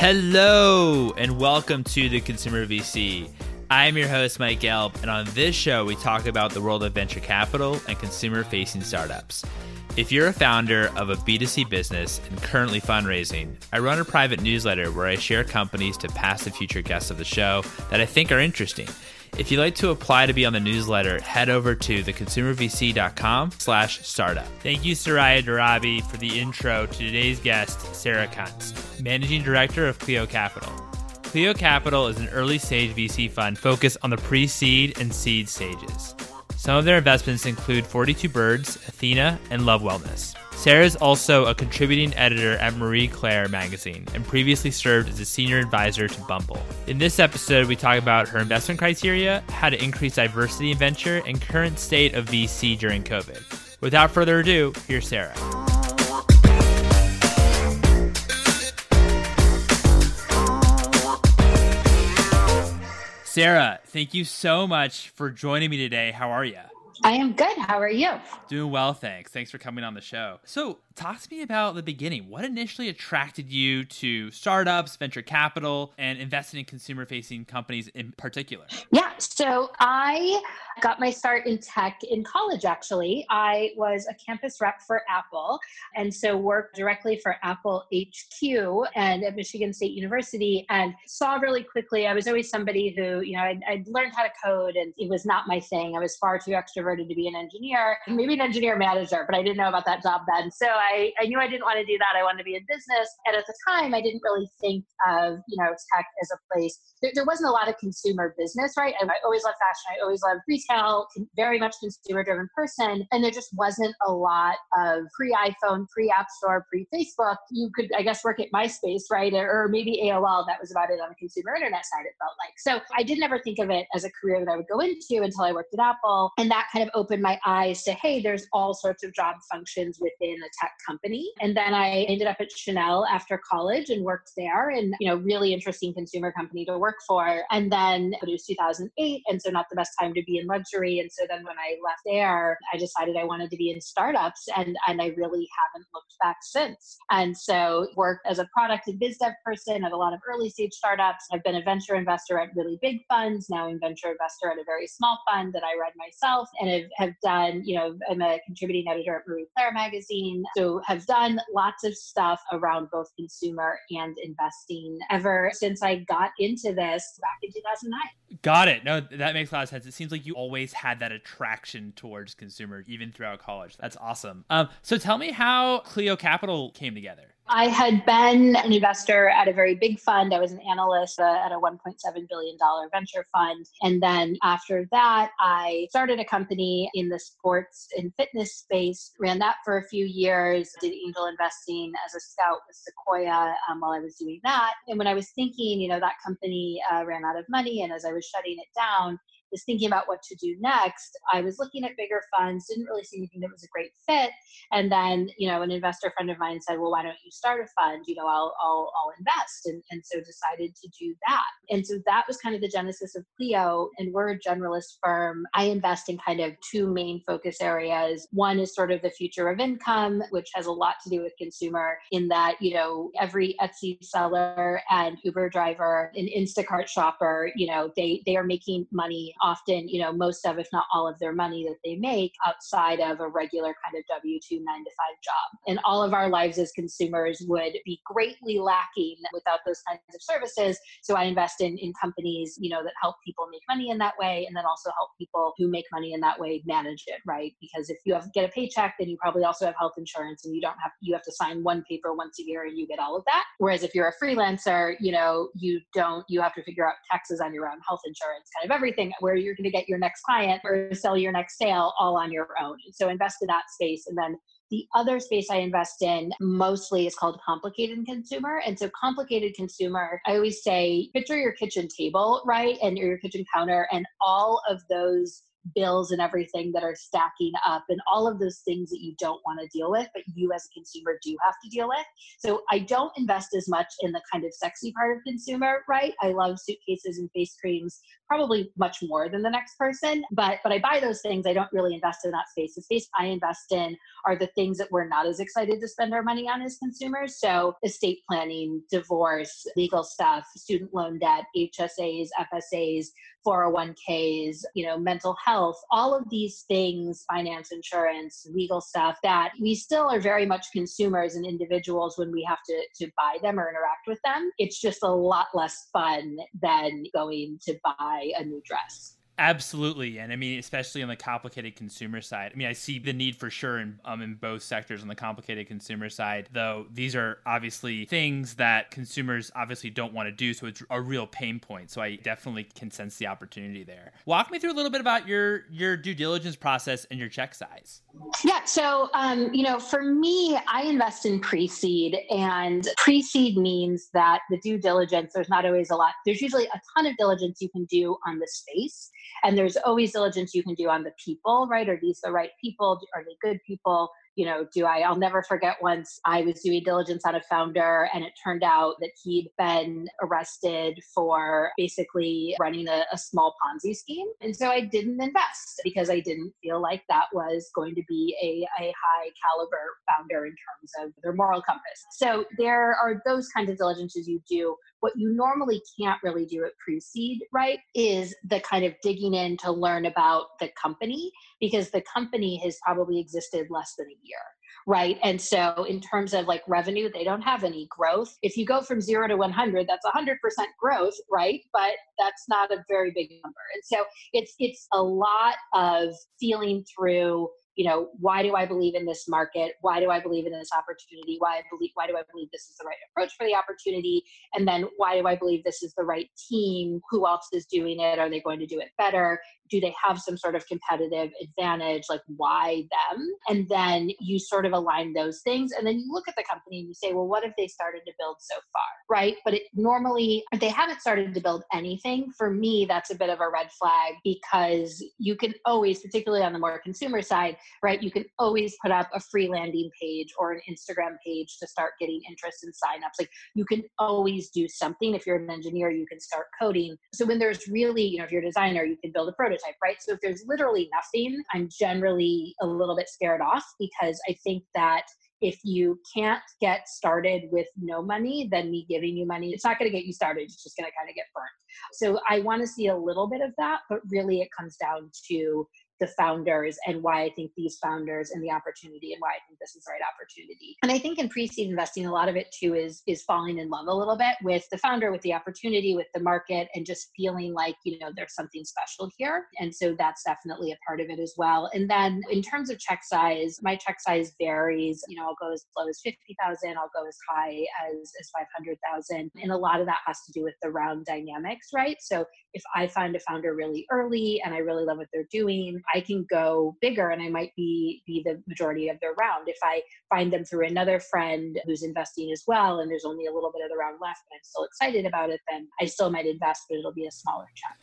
Hello, and welcome to the Consumer VC. I'm your host, Mike Gelb, and on this show, we talk about the world of venture capital and consumer facing startups. If you're a founder of a B2C business and currently fundraising, I run a private newsletter where I share companies to past and future guests of the show that I think are interesting. If you'd like to apply to be on the newsletter, head over to theconsumervc.com slash startup. Thank you, Soraya Darabi, for the intro to today's guest, Sarah Kunst, Managing Director of Cleo Capital. Cleo Capital is an early stage VC fund focused on the pre seed and seed stages. Some of their investments include 42 Birds, Athena, and Love Wellness. Sarah is also a contributing editor at Marie Claire magazine and previously served as a senior advisor to Bumble. In this episode, we talk about her investment criteria, how to increase diversity in venture, and current state of VC during COVID. Without further ado, here's Sarah. Sarah, thank you so much for joining me today. How are you? I am good. How are you? Doing well, thanks. Thanks for coming on the show. So, talk to me about the beginning. What initially attracted you to startups, venture capital, and investing in consumer facing companies in particular? Yeah, so I got my start in tech in college, actually. I was a campus rep for Apple, and so worked directly for Apple HQ and at Michigan State University, and saw really quickly I was always somebody who, you know, I'd, I'd learned how to code, and it was not my thing. I was far too extroverted to be an engineer, maybe an engineer manager, but I didn't know about that job then. So I, I knew I didn't want to do that. I wanted to be in business. And at the time, I didn't really think of, you know, tech as a place. There, there wasn't a lot of consumer business, right? And I always loved fashion. I always loved retail, very much consumer driven person. And there just wasn't a lot of pre iPhone, pre App Store, pre Facebook. You could, I guess, work at MySpace, right? Or maybe AOL. That was about it on the consumer internet side, it felt like. So I didn't ever think of it as a career that I would go into until I worked at Apple. And that kind of opened my eyes to, hey, there's all sorts of job functions within a tech company. And then I ended up at Chanel after college and worked there and, you know, really interesting consumer company to work for. And then it was 2008. And so not the best time to be in luxury. And so then when I left there, I decided I wanted to be in startups and, and I really haven't looked back since. And so worked as a product and biz dev person at a lot of early stage startups. I've been a venture investor at really big funds, now a venture investor at a very small fund that I run myself and have, have done, you know, I'm a contributing editor at Marie Claire magazine. So have done lots of stuff around both consumer and investing ever since I got into this back in 2009. Got it. No, that makes a lot of sense. It seems like you always had that attraction towards consumer even throughout college. That's awesome. Um, so tell me how Cleo Capital came together. I had been an investor at a very big fund. I was an analyst uh, at a $1.7 billion venture fund. And then after that, I started a company in the sports and fitness space, ran that for a few years, did angel investing as a scout with Sequoia um, while I was doing that. And when I was thinking, you know, that company uh, ran out of money. And as I was shutting it down, was thinking about what to do next, I was looking at bigger funds, didn't really see anything that was a great fit. And then, you know, an investor friend of mine said, well, why don't you start a fund? You know, I'll, I'll, I'll invest. And, and so decided to do that. And so that was kind of the genesis of Cleo. And we're a generalist firm. I invest in kind of two main focus areas. One is sort of the future of income, which has a lot to do with consumer in that, you know, every Etsy seller and Uber driver, an Instacart shopper, you know, they, they are making money often, you know, most of, if not all of their money that they make outside of a regular kind of W 2 nine to five job. And all of our lives as consumers would be greatly lacking without those kinds of services. So I invest in, in companies, you know, that help people make money in that way and then also help people who make money in that way manage it, right? Because if you have get a paycheck, then you probably also have health insurance and you don't have you have to sign one paper once a year and you get all of that. Whereas if you're a freelancer, you know, you don't you have to figure out taxes on your own health insurance, kind of everything where you're going to get your next client or sell your next sale all on your own. So invest in that space. And then the other space I invest in mostly is called complicated consumer. And so, complicated consumer, I always say, picture your kitchen table, right? And your kitchen counter, and all of those bills and everything that are stacking up and all of those things that you don't want to deal with, but you as a consumer do have to deal with. So I don't invest as much in the kind of sexy part of consumer, right? I love suitcases and face creams probably much more than the next person, but but I buy those things. I don't really invest in that space. The space I invest in are the things that we're not as excited to spend our money on as consumers. So estate planning, divorce, legal stuff, student loan debt, HSAs, FSAs, 401ks, you know, mental health, all of these things, finance, insurance, legal stuff that we still are very much consumers and individuals when we have to, to buy them or interact with them. It's just a lot less fun than going to buy a new dress. Absolutely, and I mean, especially on the complicated consumer side. I mean, I see the need for sure in um, in both sectors on the complicated consumer side. Though these are obviously things that consumers obviously don't want to do, so it's a real pain point. So I definitely can sense the opportunity there. Walk me through a little bit about your your due diligence process and your check size. Yeah, so um, you know, for me, I invest in pre-seed, and pre-seed means that the due diligence. There's not always a lot. There's usually a ton of diligence you can do on the space and there's always diligence you can do on the people right are these the right people are they good people you know, do I? I'll never forget once I was doing diligence on a founder, and it turned out that he'd been arrested for basically running a, a, small Ponzi scheme. And so I didn't invest because I didn't feel like that was going to be a, a high caliber founder in terms of their moral compass. So there are those kinds of diligences you do. What you normally can't really do at pre seed, right, is the kind of digging in to learn about the company because the company has probably existed less than a year right? And so in terms of like revenue they don't have any growth. If you go from 0 to 100 that's 100% growth right? But that's not a very big number. And so it's it's a lot of feeling through you know why do i believe in this market? Why do i believe in this opportunity? Why I believe why do i believe this is the right approach for the opportunity? And then why do i believe this is the right team? Who else is doing it? Are they going to do it better do they have some sort of competitive advantage like why them? And then you sort of align those things and then you look at the company and you say well what have they started to build so far? Right? But it normally if they haven't started to build anything. For me that's a bit of a red flag because you can always particularly on the more consumer side right you can always put up a free landing page or an instagram page to start getting interest in signups. Like you can always do something. If you're an engineer you can start coding. So when there's really you know if you're a designer you can build a prototype right? So if there's literally nothing, I'm generally a little bit scared off because I think that if you can't get started with no money, then me giving you money, it's not going to get you started. It's just going to kind of get burnt. So I want to see a little bit of that, but really it comes down to the founders and why I think these founders and the opportunity and why I think this is the right opportunity. And I think in pre-seed investing, a lot of it too is is falling in love a little bit with the founder, with the opportunity, with the market, and just feeling like you know there's something special here. And so that's definitely a part of it as well. And then in terms of check size, my check size varies. You know, I'll go as low as fifty thousand. I'll go as high as as five hundred thousand. And a lot of that has to do with the round dynamics, right? So if I find a founder really early and I really love what they're doing, I can go bigger and I might be be the majority of their round. If I find them through another friend who's investing as well and there's only a little bit of the round left and I'm still excited about it, then I still might invest, but it'll be a smaller check.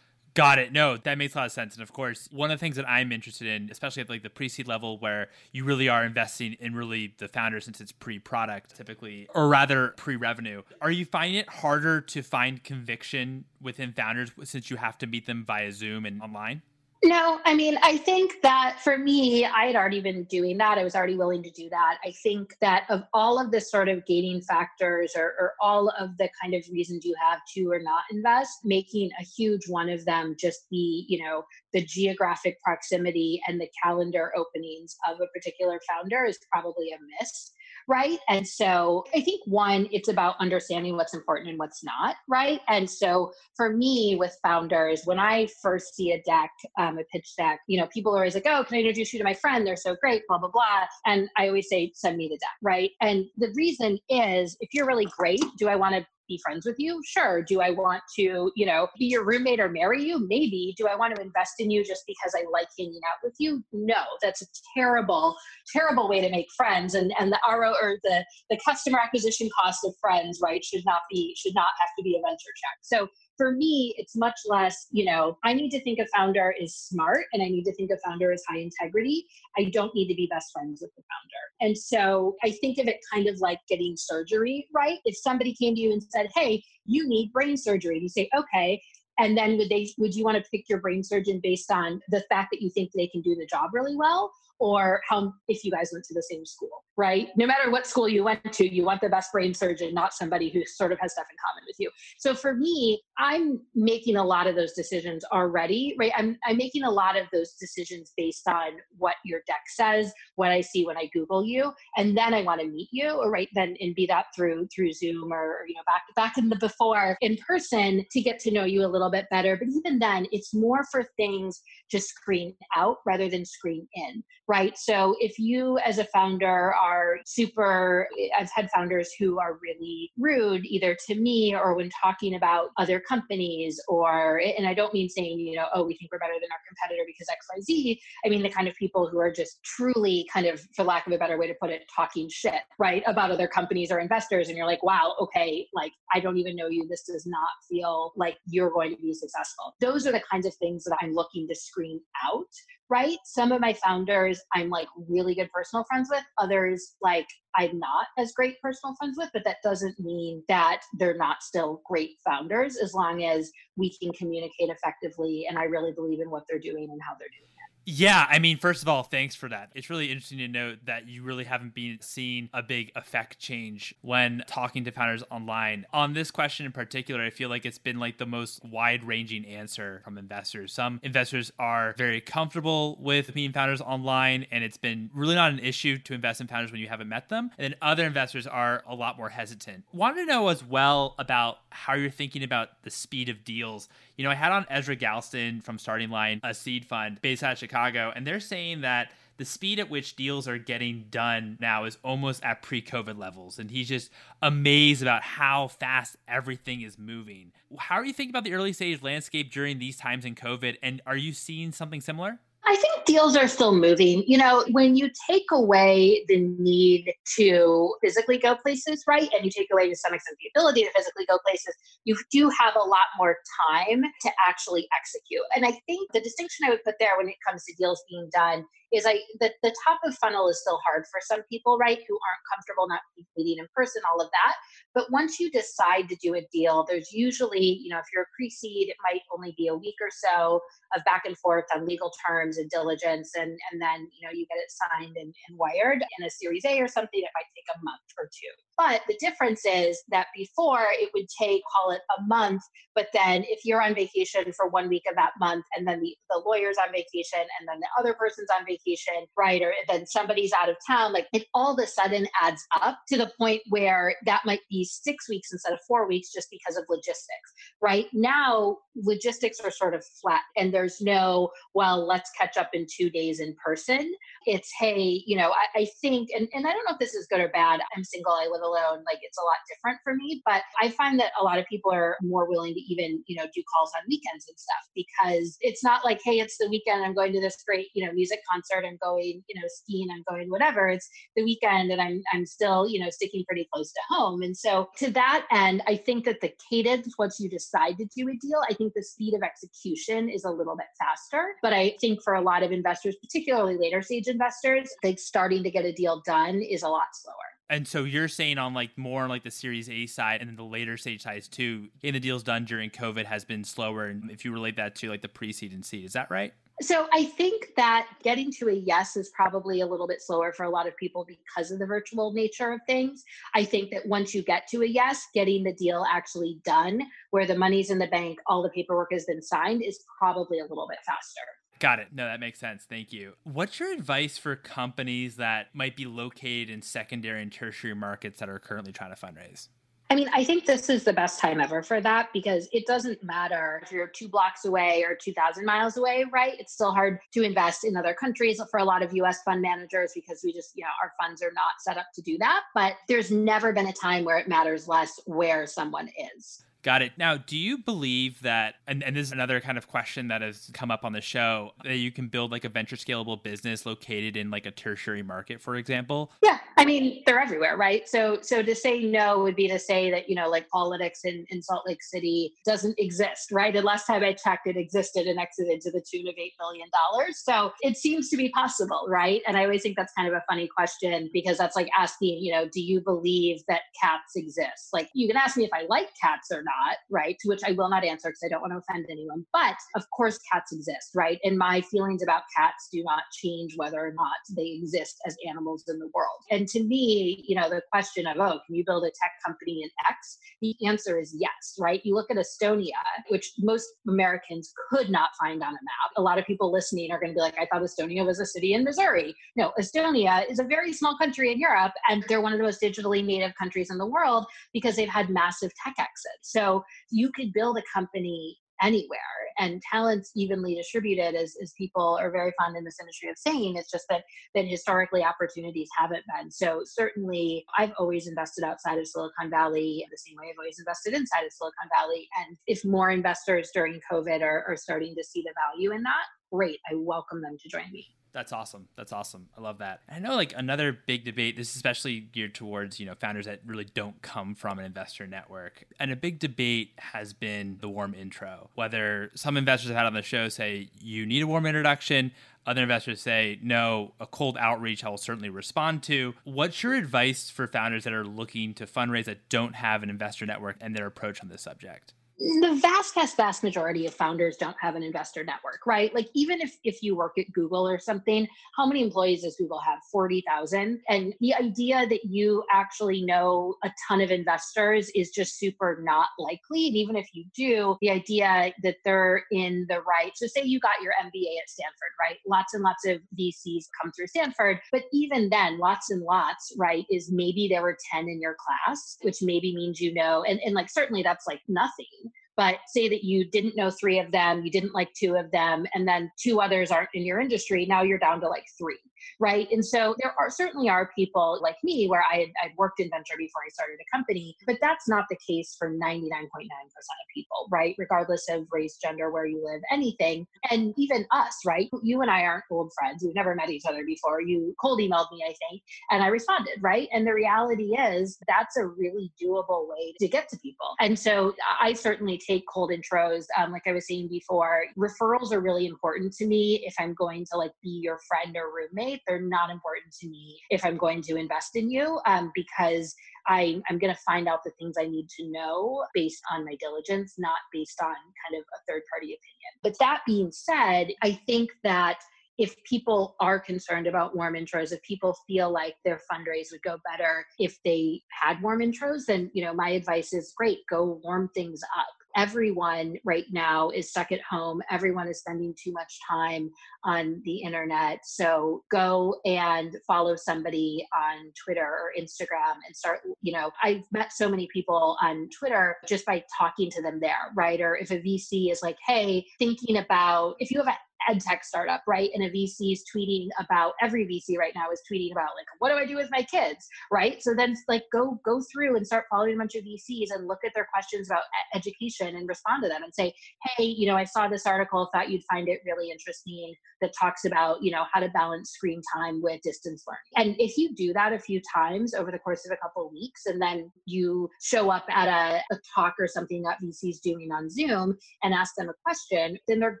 Got it. No, that makes a lot of sense. And of course, one of the things that I'm interested in, especially at like the pre-seed level where you really are investing in really the founder since it's pre-product typically, or rather pre-revenue. Are you finding it harder to find conviction within founders since you have to meet them via Zoom and online? No, I mean, I think that for me, I had already been doing that. I was already willing to do that. I think that of all of the sort of gating factors or, or all of the kind of reasons you have to or not invest, making a huge one of them just be, you know, the geographic proximity and the calendar openings of a particular founder is probably a miss right? And so I think one, it's about understanding what's important and what's not, right? And so for me with founders, when I first see a deck, um, a pitch deck, you know, people are always like, oh, can I introduce you to my friend? They're so great, blah, blah, blah. And I always say, send me the deck, right? And the reason is if you're really great, do I want to be friends with you? Sure. Do I want to, you know, be your roommate or marry you? Maybe. Do I want to invest in you just because I like hanging out with you? No. That's a terrible, terrible way to make friends. And and the RO or the the customer acquisition cost of friends, right, should not be should not have to be a venture check. So for me, it's much less, you know, I need to think a founder is smart and I need to think a founder is high integrity. I don't need to be best friends with the founder. And so I think of it kind of like getting surgery, right? If somebody came to you and said, hey, you need brain surgery, you say, okay, and then would they would you want to pick your brain surgeon based on the fact that you think they can do the job really well or how if you guys went to the same school right? No matter what school you went to you want the best brain surgeon not somebody who sort of has stuff in common with you. So for me i'm making a lot of those decisions already right? I'm, I'm making a lot of those decisions based on what your deck says what i see when i google you and then i want to meet you or right then and be that through through zoom or you know back back in the before in person to get to know you a little bit better. But even then it's more for things to screen out rather than screen in right? So if you as a founder are super, I've had founders who are really rude either to me or when talking about other companies, or, and I don't mean saying, you know, oh, we think we're better than our competitor because XYZ. I mean the kind of people who are just truly kind of, for lack of a better way to put it, talking shit, right, about other companies or investors. And you're like, wow, okay, like I don't even know you. This does not feel like you're going to be successful. Those are the kinds of things that I'm looking to screen out right? Some of my founders I'm like really good personal friends with, others like I'm not as great personal friends with, but that doesn't mean that they're not still great founders as long as we can communicate effectively and I really believe in what they're doing and how they're doing it. Yeah, I mean, first of all, thanks for that. It's really interesting to note that you really haven't been seeing a big effect change when talking to founders online. On this question in particular, I feel like it's been like the most wide ranging answer from investors. Some investors are very comfortable with meeting founders online, and it's been really not an issue to invest in founders when you haven't met them. And then other investors are a lot more hesitant. Wanted to know as well about how you're thinking about the speed of deals. You know, I had on Ezra Galston from Starting Line, a seed fund based out of Chicago, and they're saying that the speed at which deals are getting done now is almost at pre-COVID levels, and he's just amazed about how fast everything is moving. How are you thinking about the early stage landscape during these times in COVID, and are you seeing something similar? I think deals are still moving. You know, when you take away the need to physically go places, right, and you take away to some extent the ability to physically go places, you do have a lot more time to actually execute. And I think the distinction I would put there when it comes to deals being done is I the, the top of funnel is still hard for some people, right, who aren't comfortable not meeting in person, all of that. But once you decide to do a deal, there's usually, you know, if you're a pre-seed, it might only be a week or so of back and forth on legal terms and diligence, and and then you know you get it signed and, and wired. In a Series A or something, it might take a month or two. But the difference is that before it would take, call it a month, but then if you're on vacation for one week of that month, and then the, the lawyer's on vacation, and then the other person's on vacation, right, or then somebody's out of town, like it all of a sudden adds up to the point where that might be six weeks instead of four weeks just because of logistics, right? Now, logistics are sort of flat, and there's no, well, let's catch up in two days in person. It's, hey, you know, I, I think, and, and I don't know if this is good or bad. I'm single, I live alone, like it's a lot different for me. But I find that a lot of people are more willing to even, you know, do calls on weekends and stuff because it's not like, hey, it's the weekend, I'm going to this great, you know, music concert, I'm going, you know, skiing, I'm going whatever. It's the weekend and I'm I'm still, you know, sticking pretty close to home. And so to that end, I think that the cadence, once you decide to do a deal, I think the speed of execution is a little bit faster. But I think for a lot of investors, particularly later stage investors, like starting to get a deal done is a lot slower. And so you're saying on like more on like the Series A side and then the later stage sides too, getting the deals done during COVID has been slower. And if you relate that to like the pre-seed and seed, is that right? So I think that getting to a yes is probably a little bit slower for a lot of people because of the virtual nature of things. I think that once you get to a yes, getting the deal actually done, where the money's in the bank, all the paperwork has been signed, is probably a little bit faster. Got it. No, that makes sense. Thank you. What's your advice for companies that might be located in secondary and tertiary markets that are currently trying to fundraise? I mean, I think this is the best time ever for that because it doesn't matter if you're two blocks away or 2,000 miles away, right? It's still hard to invest in other countries for a lot of US fund managers because we just, you know, our funds are not set up to do that. But there's never been a time where it matters less where someone is. Got it. Now, do you believe that, and, and this is another kind of question that has come up on the show, that you can build like a venture scalable business located in like a tertiary market, for example? Yeah, I mean, they're everywhere, right? So, so to say no would be to say that you know, like Qualtrics in, in Salt Lake City doesn't exist, right? The last time I checked, it existed and exited to the tune of eight billion dollars. So it seems to be possible, right? And I always think that's kind of a funny question because that's like asking, you know, do you believe that cats exist? Like you can ask me if I like cats or not, right? To which I will not answer because I don't want to offend anyone. But of course, cats exist, right? And my feelings about cats do not change whether or not they exist as animals in the world. And to me, you know, the question of, oh, can you build a tech company in X? The answer is yes, right? You look at Estonia, which most Americans could not find on a map. A lot of people listening are going to be like, I thought Estonia was a city in Missouri. No, Estonia is a very small country in Europe, and they're one of the most digitally native countries in the world because they've had massive tech exits. So you could build a company anywhere and talent's evenly distributed as, as people are very fond in this industry of saying it's just that that historically opportunities haven't been. So certainly i've always invested outside of silicon valley the same way i've always invested inside of silicon valley and if more investors during covid are, are starting to see the value in that great i welcome them to join me that's awesome. That's awesome. I love that. I know like another big debate, this is especially geared towards, you know, founders that really don't come from an investor network. And a big debate has been the warm intro. Whether some investors have had on the show say you need a warm introduction, other investors say, no, a cold outreach I will certainly respond to. What's your advice for founders that are looking to fundraise that don't have an investor network and their approach on this subject? The vast vast vast majority of founders don't have an investor network right? Like even if if you work at google or something how many employees does google have? 40000 and the idea that you actually know a ton of investors is just super not likely. And even if you do the idea that they're in the right so say you got your mba at stanford right? Lots and lots of vcs come through stanford but even then lots and lots right is maybe there were 10 in your class which maybe means you know and, and like certainly that's like nothing but say that you didn't know three of them, you didn't like two of them, and then two others aren't in your industry, now you're down to like three right? And so there are certainly are people like me where I had I'd worked in venture before I started a company, but that's not the case for 99.9% of people, right? Regardless of race, gender, where you live, anything. And even us, right? You and I aren't old friends. We've never met each other before. You cold emailed me, I think, and I responded, right? And the reality is that's a really doable way to get to people. And so I certainly take cold intros. Um, like I was saying before, referrals are really important to me if I'm going to like be your friend or roommate they're not important to me if I'm going to invest in you um, because I, I'm going to find out the things I need to know based on my diligence, not based on kind of a third party opinion. But that being said, I think that if people are concerned about warm intros if people feel like their fundraise would go better if they had warm intros then you know my advice is great go warm things up everyone right now is stuck at home. Everyone is spending too much time on the internet. So go and follow somebody on Twitter or Instagram and start, you know, I've met so many people on Twitter just by talking to them there, right? Or if a VC is like, hey, thinking about if you have a ed tech startup, right? And a VC is tweeting about every VC right now is tweeting about like, what do I do with my kids, right? So then like go go through and start following a bunch of VCs and look at their questions about education and respond to them and say, hey, you know, I saw this article, thought you'd find it really interesting that talks about you know how to balance screen time with distance learning. And if you do that a few times over the course of a couple of weeks, and then you show up at a, a talk or something that VC's doing on Zoom and ask them a question, then they're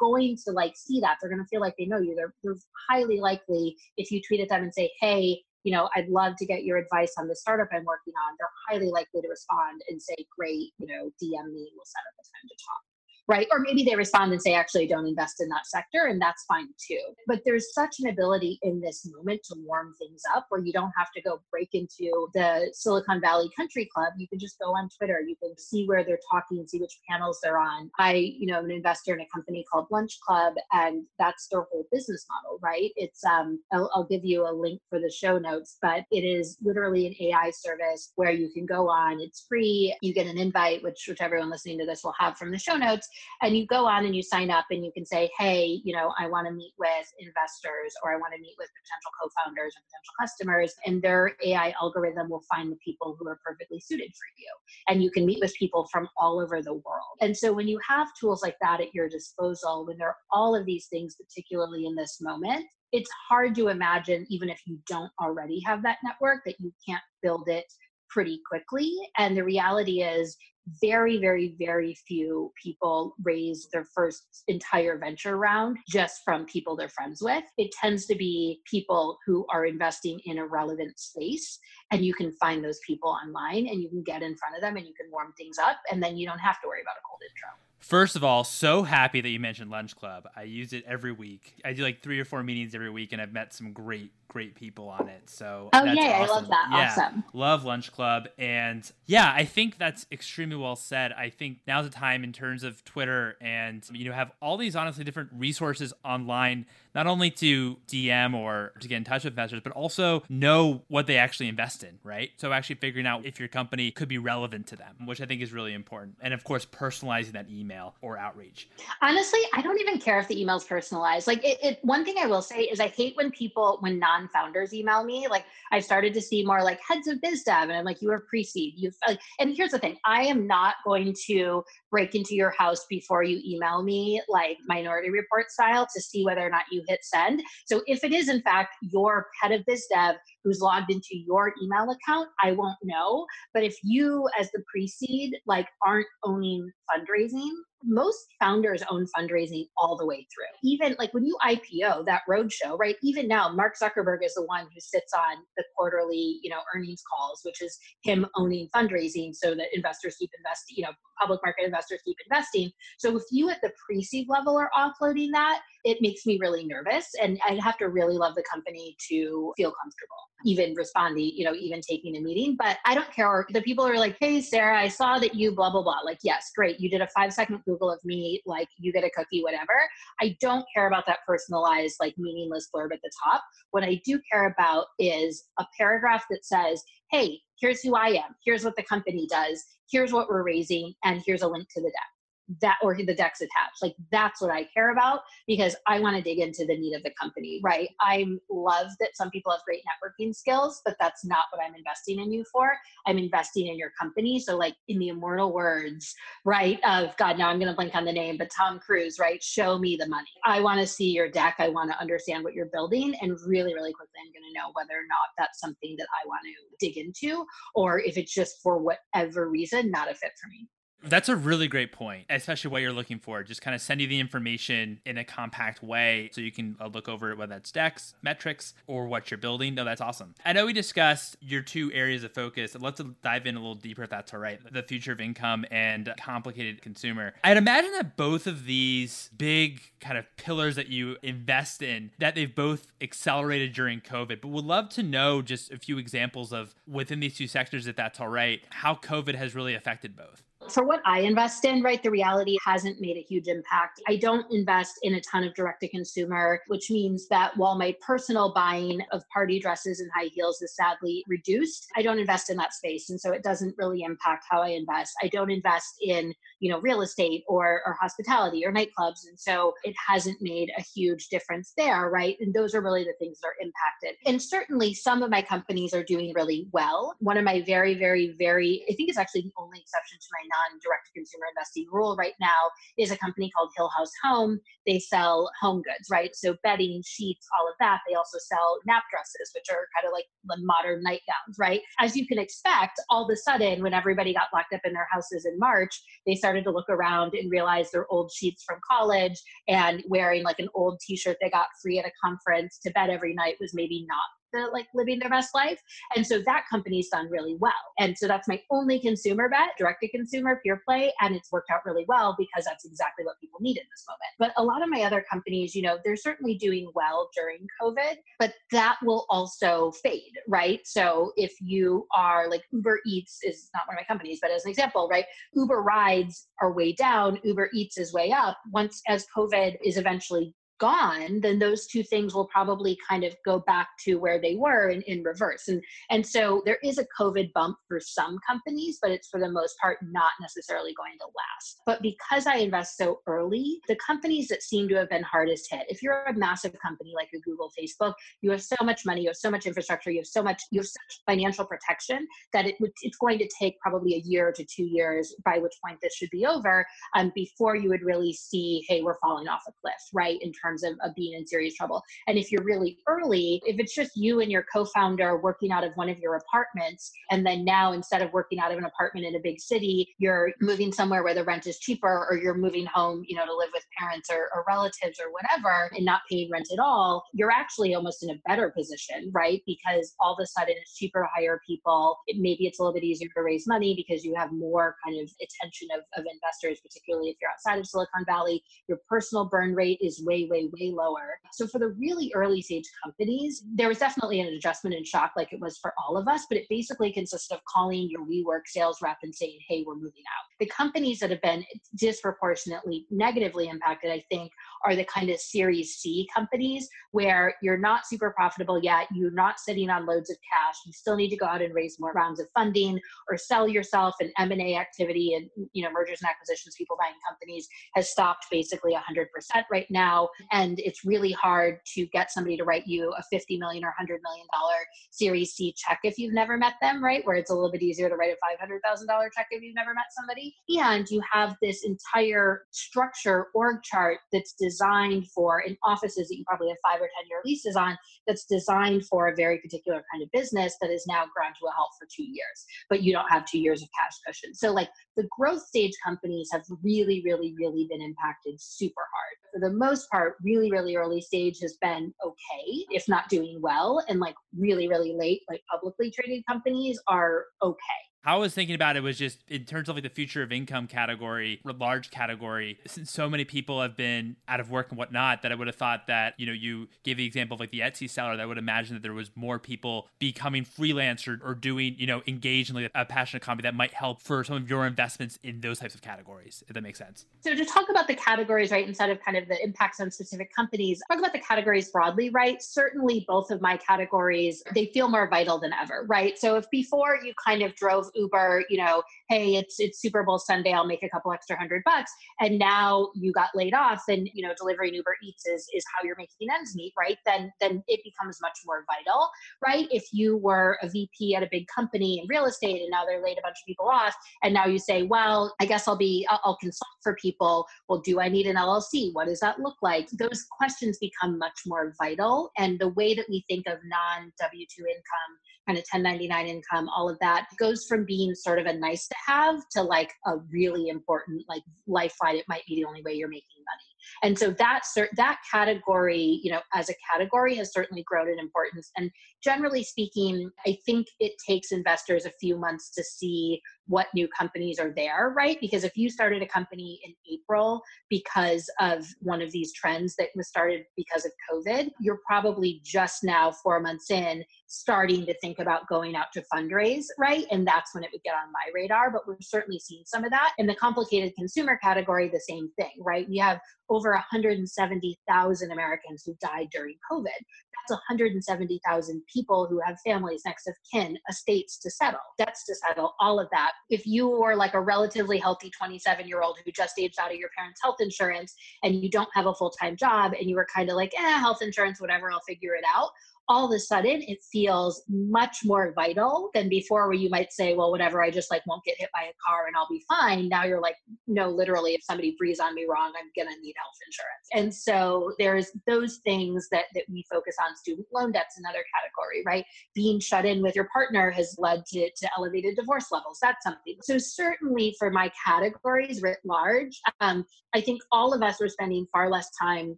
going to like see that that. They're going to feel like they know you. They're, they're highly likely if you tweet at them and say, hey, you know, I'd love to get your advice on the startup I'm working on. They're highly likely to respond and say, great, you know, DM me, we'll set up a time to talk right? Or maybe they respond and say, actually, don't invest in that sector, and that's fine too. But there's such an ability in this moment to warm things up where you don't have to go break into the Silicon Valley Country Club. You can just go on Twitter. You can see where they're talking see which panels they're on. I, you know, an investor in a company called Lunchclub, and that's their whole business model, right? It's, um, I'll, I'll give you a link for the show notes, but it is literally an AI service where you can go on. It's free. You get an invite, which which everyone listening to this will have from the show notes and you go on and you sign up and you can say hey you know i want to meet with investors or i want to meet with potential co-founders or potential customers and their ai algorithm will find the people who are perfectly suited for you and you can meet with people from all over the world and so when you have tools like that at your disposal when there are all of these things particularly in this moment it's hard to imagine, even if you don't already have that network, that you can't build it pretty quickly. And the reality is, very, very, very few people raise their first entire venture round just from people they're friends with. It tends to be people who are investing in a relevant space, and you can find those people online and you can get in front of them and you can warm things up, and then you don't have to worry about a cold intro. First of all, so happy that you mentioned Lunchclub. I use it every week. I do like three or four meetings every week, and I've met some great, great people on it. So oh yeah, awesome. I love that. Yeah, awesome. Love Lunchclub, and yeah, I think that's extremely well said. I think now's the time in terms of Twitter, and you know, have all these honestly different resources online, not only to DM or to get in touch with investors, but also know what they actually invest in, right? So actually figuring out if your company could be relevant to them, which I think is really important, and of course, personalizing that email or outreach? Honestly, I don't even care if the email's personalized. Like it, it one thing I will say is I hate when people when non-founders email me. Like I've started to see more like heads of biz dev, and I'm like, you are pre-seed. You've like, and here's the thing: I am not going to break into your house before you email me, like Minority Report style, to see whether or not you hit send. So if it is in fact your head of biz dev who's logged into your email account, I won't know. But if you, as the pre-seed, like aren't owning fundraising, most founders own fundraising all the way through. Even like when you IPO that roadshow, right? Even now, Mark Zuckerberg is the one who sits on the quarterly, you know, earnings calls, which is him owning fundraising so that investors keep investing, you know, public market investors keep investing. So if you at the pre-seed level are offloading that, it makes me really nervous. And I'd have to really love the company to feel comfortable, even responding, you know, even taking a meeting. But I don't care. The people are like, hey, Sarah, I saw that you blah, blah, blah. Like, yes, great. You did a five second Google of me, like, you get a cookie, whatever. I don't care about that personalized, like, meaningless blurb at the top. What I do care about is a paragraph that says, hey, here's who I am. Here's what the company does. Here's what we're raising. And here's a link to the deck that or the decks attached. Like that's what i care about because i want to dig into the need of the company right? I love that some people have great networking skills but that's not what i'm investing in you for. I'm investing in your company. So like in the immortal words right of god now i'm going to blank on the name but tom cruise right? Show me the money. I want to see your deck. I want to understand what you're building and really really quickly i'm going to know whether or not that's something that i want to dig into or if it's just for whatever reason not a fit for me that's a really great point, especially what you're looking for. Just kind of send you the information in a compact way so you can uh, look over it, whether that's decks, metrics, or what you're building. No, that's awesome. I know we discussed your two areas of focus. Let's dive in a little deeper if that's all right. The future of income and complicated consumer. I'd imagine that both of these big kind of pillars that you invest in, that they've both accelerated during COVID, but would love to know just a few examples of within these two sectors, if that's all right, how COVID has really affected both for what I invest in, right, the reality hasn't made a huge impact. I don't invest in a ton of direct to consumer, which means that while my personal buying of party dresses and high heels is sadly reduced, I don't invest in that space. And so it doesn't really impact how I invest. I don't invest in, you know, real estate or, or hospitality or nightclubs. And so it hasn't made a huge difference there, right? And those are really the things that are impacted. And certainly some of my companies are doing really well. One of my very, very, very, I think it's actually the only exception to my non-direct to consumer investing rule right now is a company called Hill House Home. They sell home goods, right? So bedding, sheets, all of that. They also sell nap dresses, which are kind of like the modern nightgowns, right? As you can expect, all of a sudden, when everybody got locked up in their houses in March, they started to look around and realize their old sheets from college and wearing like an old t-shirt they got free at a conference to bed every night was maybe not like living their best life. And so that company's done really well. And so that's my only consumer bet, direct to consumer, pure play. And it's worked out really well because that's exactly what people need in this moment. But a lot of my other companies, you know, they're certainly doing well during COVID, but that will also fade, right? So if you are like Uber Eats is not one of my companies, but as an example, right? Uber rides are way down, Uber Eats is way up. Once as COVID is eventually gone, then those two things will probably kind of go back to where they were in, in reverse. And and so there is a COVID bump for some companies, but it's for the most part not necessarily going to last. But because I invest so early, the companies that seem to have been hardest hit, if you're a massive company like a Google, Facebook, you have so much money, you have so much infrastructure, you have so much, you have such financial protection that it it's going to take probably a year to two years, by which point this should be over, um, before you would really see, hey, we're falling off a cliff, right? In terms terms of, of being in serious trouble. And if you're really early, if it's just you and your co-founder working out of one of your apartments, and then now instead of working out of an apartment in a big city, you're moving somewhere where the rent is cheaper, or you're moving home, you know, to live with parents or, or relatives or whatever, and not paying rent at all, you're actually almost in a better position, right? Because all of a sudden it's cheaper to hire people. It, maybe it's a little bit easier to raise money because you have more kind of attention of, of investors, particularly if you're outside of Silicon Valley. Your personal burn rate is way, way, way lower. So for the really early stage companies, there was definitely an adjustment and shock like it was for all of us, but it basically consists of calling your WeWork sales rep and saying, hey, we're moving out. The companies that have been disproportionately negatively impacted, I think, are the kind of Series C companies where you're not super profitable yet, you're not sitting on loads of cash, you still need to go out and raise more rounds of funding or sell yourself and M&A activity and you know mergers and acquisitions, people buying companies has stopped basically 100% right now and it's really hard to get somebody to write you a 50 million or 100 million dollar Series C check if you've never met them, right? Where it's a little bit easier to write a $500,000 check if you've never met somebody. And you have this entire structure org chart that's designed for in offices that you probably have 5 or 10 year leases on that's designed for a very particular kind of business that is now ground to a halt for 2 years, but you don't have 2 years of cash cushion. So like the growth stage companies have really really really been impacted super hard for the most part, really, really early stage has been okay, if not doing well. And like really, really late, like publicly traded companies are okay. How I was thinking about it was just in terms of like the future of income category, large category, since so many people have been out of work and whatnot, that I would have thought that, you know, you gave the example of like the Etsy seller, that I would imagine that there was more people becoming freelance or, doing, you know, engaged in like a passion economy that might help for some of your investments in those types of categories, if that makes sense. So to talk about the categories, right, instead of kind of the impacts on specific companies, talk about the categories broadly, right? Certainly both of my categories, they feel more vital than ever, right? So if before you kind of drove Uber, you know, hey, it's it's Super Bowl Sunday, I'll make a couple extra hundred bucks, and now you got laid off, and you know, delivering Uber Eats is is how you're making ends meet, right? Then then it becomes much more vital, right? If you were a VP at a big company in real estate, and now they're laid a bunch of people off, and now you say, well, I guess I'll be I'll, I'll consult for people. Well, do I need an LLC? What does that look like? Those questions become much more vital, and the way that we think of non W two income kind of 1099 income, all of that goes from being sort of a nice to have to like a really important like lifeline. It might be the only way you're making money. And so that that category, you know, as a category has certainly grown in importance. And generally speaking, I think it takes investors a few months to see what new companies are there, right? Because if you started a company in April because of one of these trends that was started because of COVID, you're probably just now, four months in, starting to think about going out to fundraise, right? And that's when it would get on my radar. But we're certainly seeing some of that. In the complicated consumer category, the same thing, right? We have over 170,000 Americans who died during COVID. That's 170,000 people who have families, next of kin, estates to settle, debts to settle, all of that. If you were like a relatively healthy 27 year old who just aged out of your parents' health insurance and you don't have a full time job and you were kind of like, eh, health insurance, whatever, I'll figure it out all of a sudden it feels much more vital than before where you might say well whatever i just like won't get hit by a car and i'll be fine now you're like no literally if somebody breathes on me wrong i'm gonna need health insurance. And so there's those things that that we focus on. Student loan debt's another category right? Being shut in with your partner has led to, to elevated divorce levels. That's something. So certainly for my categories writ large um, i think all of us are spending far less time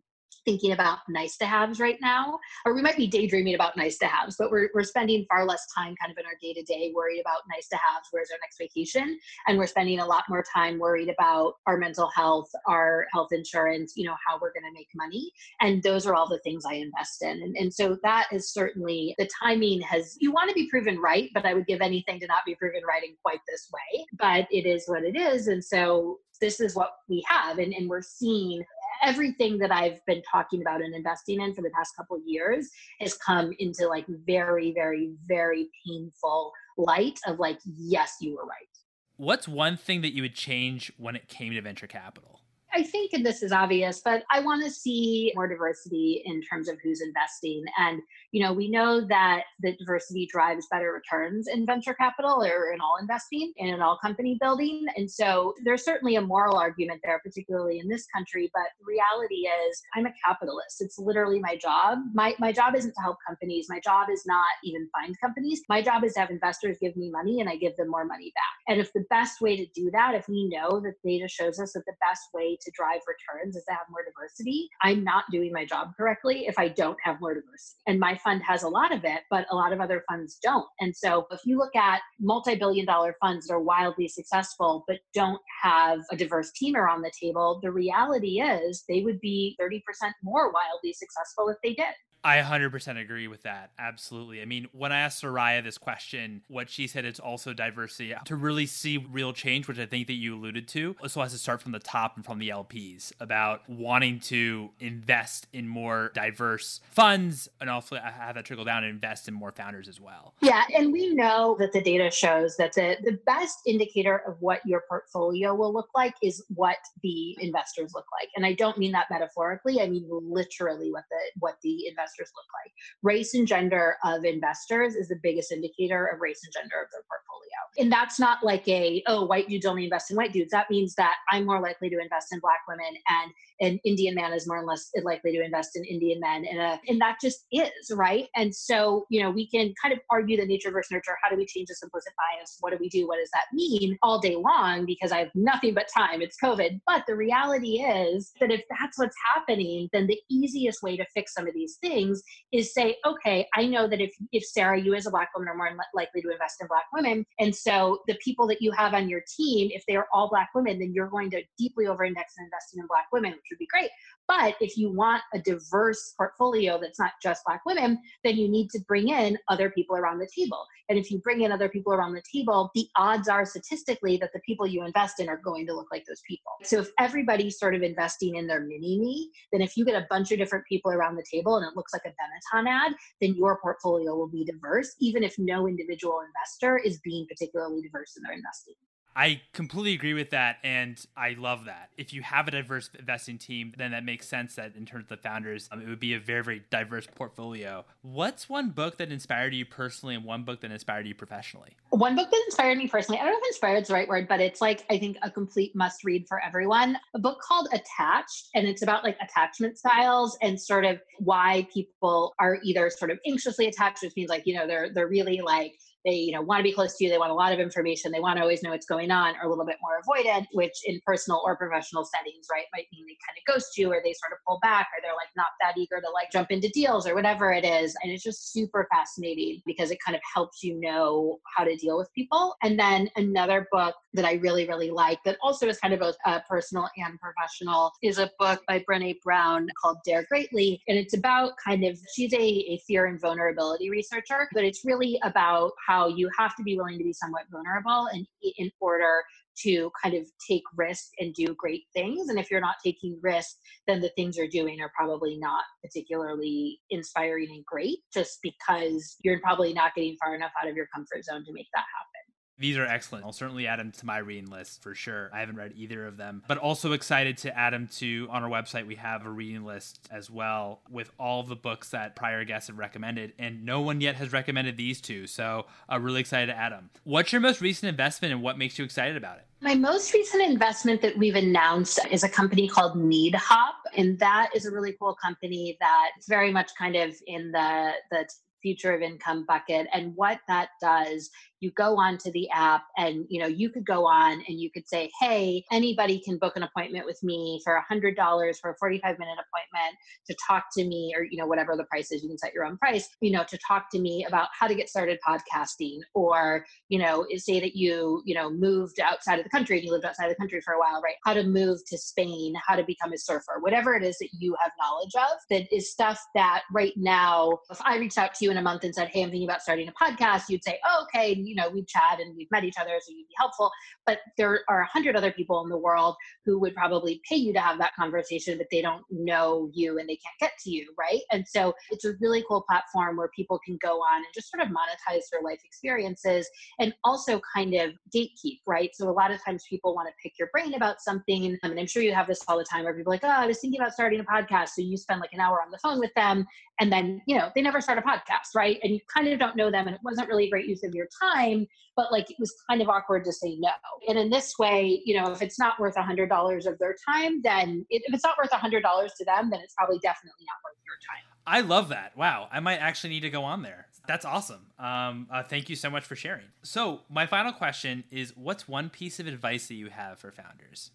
thinking about nice to haves right now, or we might be daydreaming about nice to haves, but we're, we're spending far less time kind of in our day to day worried about nice to haves, where's our next vacation? And we're spending a lot more time worried about our mental health, our health insurance, you know, how we're going to make money. And those are all the things I invest in. And, and so that is certainly the timing has, you want to be proven right, but I would give anything to not be proven right in quite this way. But it is what it is. And so this is what we have. And, and we're seeing everything that I've been talking about and investing in for the past couple years has come into like very, very, very painful light of like, yes, you were right. What's one thing that you would change when it came to venture capital? I think, and this is obvious, but I want to see more diversity in terms of who's investing. And, you know, we know that the diversity drives better returns in venture capital or in all investing and in all company building. And so there's certainly a moral argument there, particularly in this country. But the reality is, I'm a capitalist. It's literally my job. My, my job isn't to help companies. My job is not even find companies. My job is to have investors give me money and I give them more money back. And if the best way to do that, if we know that data shows us that the best way to drive returns is to have more diversity, I'm not doing my job correctly if I don't have more diversity. And my fund has a lot of it, but a lot of other funds don't. And so if you look at multi billion dollar funds that are wildly successful but don't have a diverse team around the table, the reality is they would be 30% more wildly successful if they did. I 100% agree with that. Absolutely. I mean, when I asked Soraya this question, what she said it's also diversity to really see real change, which I think that you alluded to. Also has to start from the top and from the LPs about wanting to invest in more diverse funds and also have that trickle down and invest in more founders as well. Yeah, and we know that the data shows that the, the best indicator of what your portfolio will look like is what the investors look like. And I don't mean that metaphorically, I mean literally what the what the investors investors look like. Race and gender of investors is the biggest indicator of race and gender of their portfolio. And that's not like a, oh, white dudes only invest in white dudes. That means that I'm more likely to invest in black women and an Indian man is more or less likely to invest in Indian men. And, a, and that just is, right? And so, you know, we can kind of argue the nature versus nurture. How do we change this implicit bias? What do we do? What does that mean all day long? Because I have nothing but time. It's COVID. But the reality is that if that's what's happening, then the easiest way to fix some of these things is say, okay, I know that if, if Sarah, you as a black woman are more likely to invest in black women. And so the people that you have on your team, if they are all black women, then you're going to deeply over index in investing in black women, which would be great. But if you want a diverse portfolio that's not just Black women, then you need to bring in other people around the table. And if you bring in other people around the table, the odds are statistically that the people you invest in are going to look like those people. So if everybody's sort of investing in their mini me, then if you get a bunch of different people around the table and it looks like a Benetton ad, then your portfolio will be diverse, even if no individual investor is being particularly diverse in their investing. I completely agree with that, and I love that. If you have a diverse investing team, then that makes sense that in terms of the founders, um, it would be a very, very diverse portfolio. What's one book that inspired you personally, and one book that inspired you professionally? One book that inspired me personally, I don't know if inspired is the right word, but it's like, I think, a complete must read for everyone. A book called Attached, and it's about like attachment styles and sort of why people are either sort of anxiously attached, which means like, you know, they're, they're really like, they you know want to be close to you they want a lot of information they want to always know what's going on or a little bit more avoided which in personal or professional settings right might mean they kind of ghost you or they sort of pull back or they're like not that eager to like jump into deals or whatever it is and it's just super fascinating because it kind of helps you know how to deal with people. And then another book that i really really like that also is kind of both uh, personal and professional is a book by Brene Brown called dare greatly and it's about kind of she's a, a fear and vulnerability researcher but it's really about how how you have to be willing to be somewhat vulnerable and in order to kind of take risk and do great things. And if you're not taking risk, then the things you're doing are probably not particularly inspiring and great, just because you're probably not getting far enough out of your comfort zone to make that happen. These are excellent. I'll certainly add them to my reading list for sure. I haven't read either of them, but also excited to add them to on our website. We have a reading list as well with all the books that prior guests have recommended, and no one yet has recommended these two. So I'm really excited to add them. What's your most recent investment and what makes you excited about it? My most recent investment that we've announced is a company called Needhop, and that is a really cool company that's very much kind of in the the future of income bucket and what that does you go onto the app and you know you could go on and you could say hey anybody can book an appointment with me for a hundred dollars for a 45 minute appointment to talk to me or you know whatever the price is you can set your own price you know to talk to me about how to get started podcasting. Or you know say that you you know moved outside of the country and you lived outside of the country for a while right? How to move to spain how to become a surfer whatever it is that you have knowledge of that is stuff that right now if i reached out to you in a month and said hey i'm thinking about starting a podcast you'd say oh, okay you know, we've chatted and we've met each other, so you'd be helpful. But there are a hundred other people in the world who would probably pay you to have that conversation, but they don't know you and they can't get to you, right? And so it's a really cool platform where people can go on and just sort of monetize their life experiences and also kind of gatekeep, right? So a lot of times people want to pick your brain about something. I mean, I'm sure you have this all the time where people are like, oh, I was thinking about starting a podcast. So you spend like an hour on the phone with them and then, you know, they never start a podcast, right? And you kind of don't know them and it wasn't really a great use of your time, but like it was kind of awkward to say no. And in this way, you know, if it's not worth a hundred dollars of their time, then it, if it's not worth a hundred dollars to them, then it's probably definitely not worth your time. I love that. Wow. I might actually need to go on there. That's awesome. Um, uh, thank you so much for sharing. So, my final question is what's one piece of advice that you have for founders?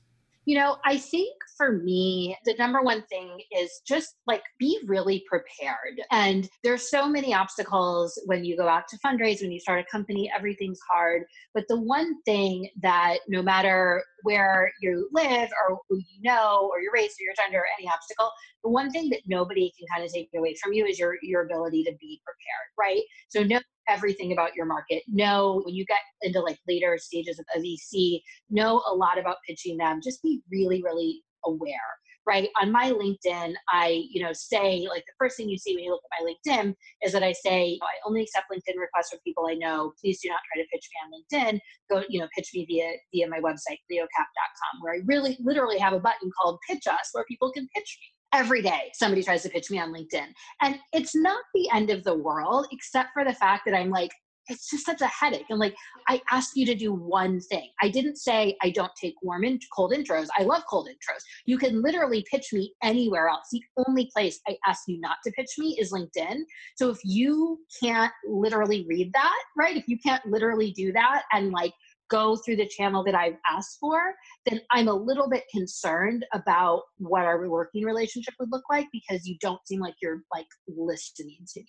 You know, I think for me, the number one thing is just like be really prepared. And there's so many obstacles when you go out to fundraise, when you start a company, everything's hard. But the one thing that no matter where you live or who you know or your race or your gender or any obstacle, the one thing that nobody can kind of take away from you is your your ability to be prepared, right? So know everything about your market. Know when you get into like later stages of a VC, know a lot about pitching them. Just be really, really aware right on my linkedin i you know say like the first thing you see when you look at my linkedin is that i say i only accept linkedin requests from people i know please do not try to pitch me on linkedin go you know pitch me via via my website cleocap.com where i really literally have a button called pitch us where people can pitch me every day somebody tries to pitch me on LinkedIn. And it's not the end of the world, except for the fact that I'm like, it's just such a headache. And like, I ask you to do one thing. I didn't say I don't take warm and cold intros. I love cold intros. You can literally pitch me anywhere else. The only place I ask you not to pitch me is LinkedIn. So if you can't literally read that, right? If you can't literally do that and like go through the channel that I've asked for, then I'm a little bit concerned about what our working relationship would look like because you don't seem like you're like listening to me.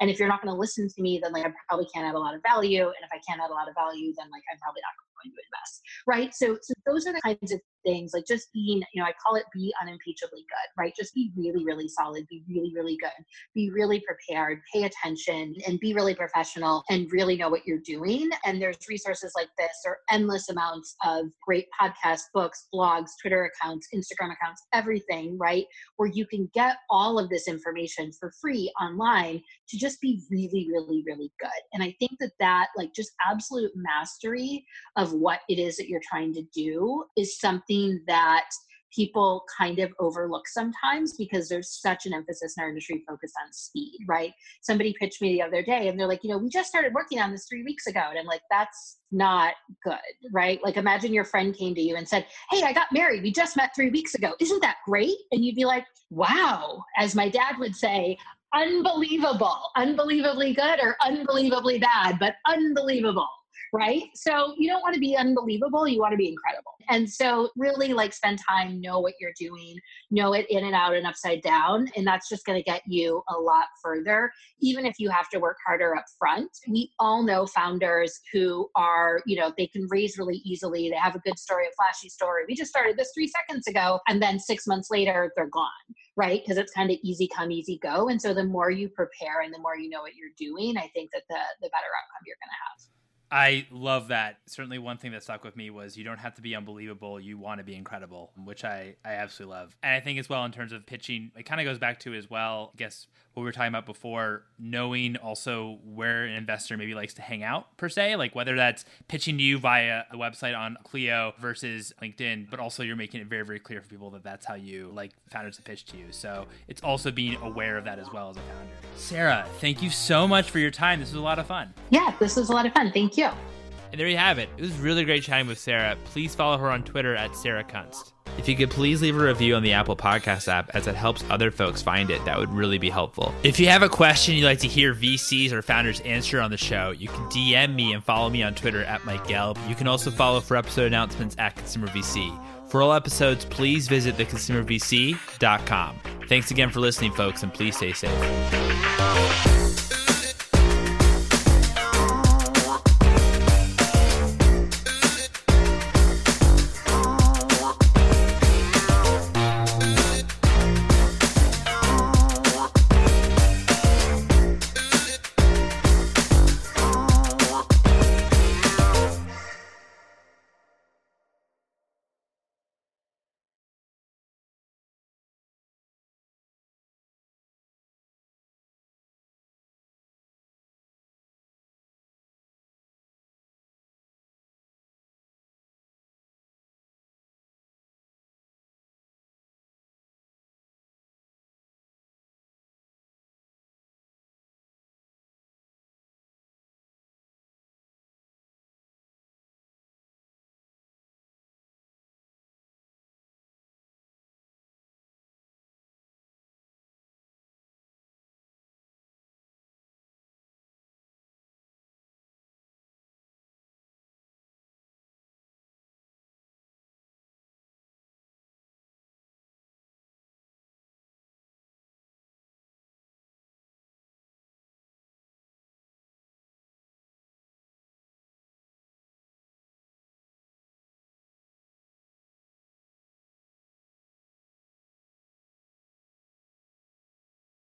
And if you're not going to listen to me, then like I probably can't add a lot of value. And if I can't add a lot of value, then like I'm probably not going to invest. Right. So so those are the kinds of things like just being you know i call it be unimpeachably good right just be really really solid be really really good be really prepared pay attention and be really professional and really know what you're doing and there's resources like this or endless amounts of great podcasts books blogs twitter accounts instagram accounts everything right where you can get all of this information for free online to just be really really really good and i think that that like just absolute mastery of what it is that you're trying to do is something something that people kind of overlook sometimes because there's such an emphasis in our industry focused on speed, right? Somebody pitched me the other day and they're like, you know, we just started working on this three weeks ago. And I'm like, that's not good, right? Like, imagine your friend came to you and said, Hey, I got married. We just met three weeks ago. Isn't that great? And you'd be like, Wow. As my dad would say, unbelievable, unbelievably good or unbelievably bad, but unbelievable right? So you don't want to be unbelievable, you want to be incredible. And so really like spend time, know what you're doing, know it in and out and upside down. And that's just going to get you a lot further, even if you have to work harder up front. We all know founders who are, you know, they can raise really easily. They have a good story, a flashy story. We just started this three seconds ago. And then six months later, they're gone right? Because it's kind of easy come, easy go. And so the more you prepare and the more you know what you're doing, I think that the the better outcome you're going to have. I love that. Certainly, one thing that stuck with me was you don't have to be unbelievable; you want to be incredible, which I I absolutely love. And I think as well in terms of pitching, it kind of goes back to as well. I guess what we were talking about before, knowing also where an investor maybe likes to hang out per se, like whether that's pitching to you via a website on Cleo versus LinkedIn, but also you're making it very very clear for people that that's how you like founders to pitch to you. So it's also being aware of that as well as a founder. Sarah, thank you so much for your time. This was a lot of fun. Yeah, this was a lot of fun. Thank you you. And there you have it. It was really great chatting with Sarah. Please follow her on Twitter at Sarah Kunst. If you could please leave a review on the Apple Podcast app as it helps other folks find it, that would really be helpful. If you have a question you'd like to hear VCs or founders answer on the show, you can DM me and follow me on Twitter at Mike Gelb. You can also follow for episode announcements at Consumer VC. For all episodes, please visit theconsumervc.com. Thanks again for listening, folks, and please stay safe.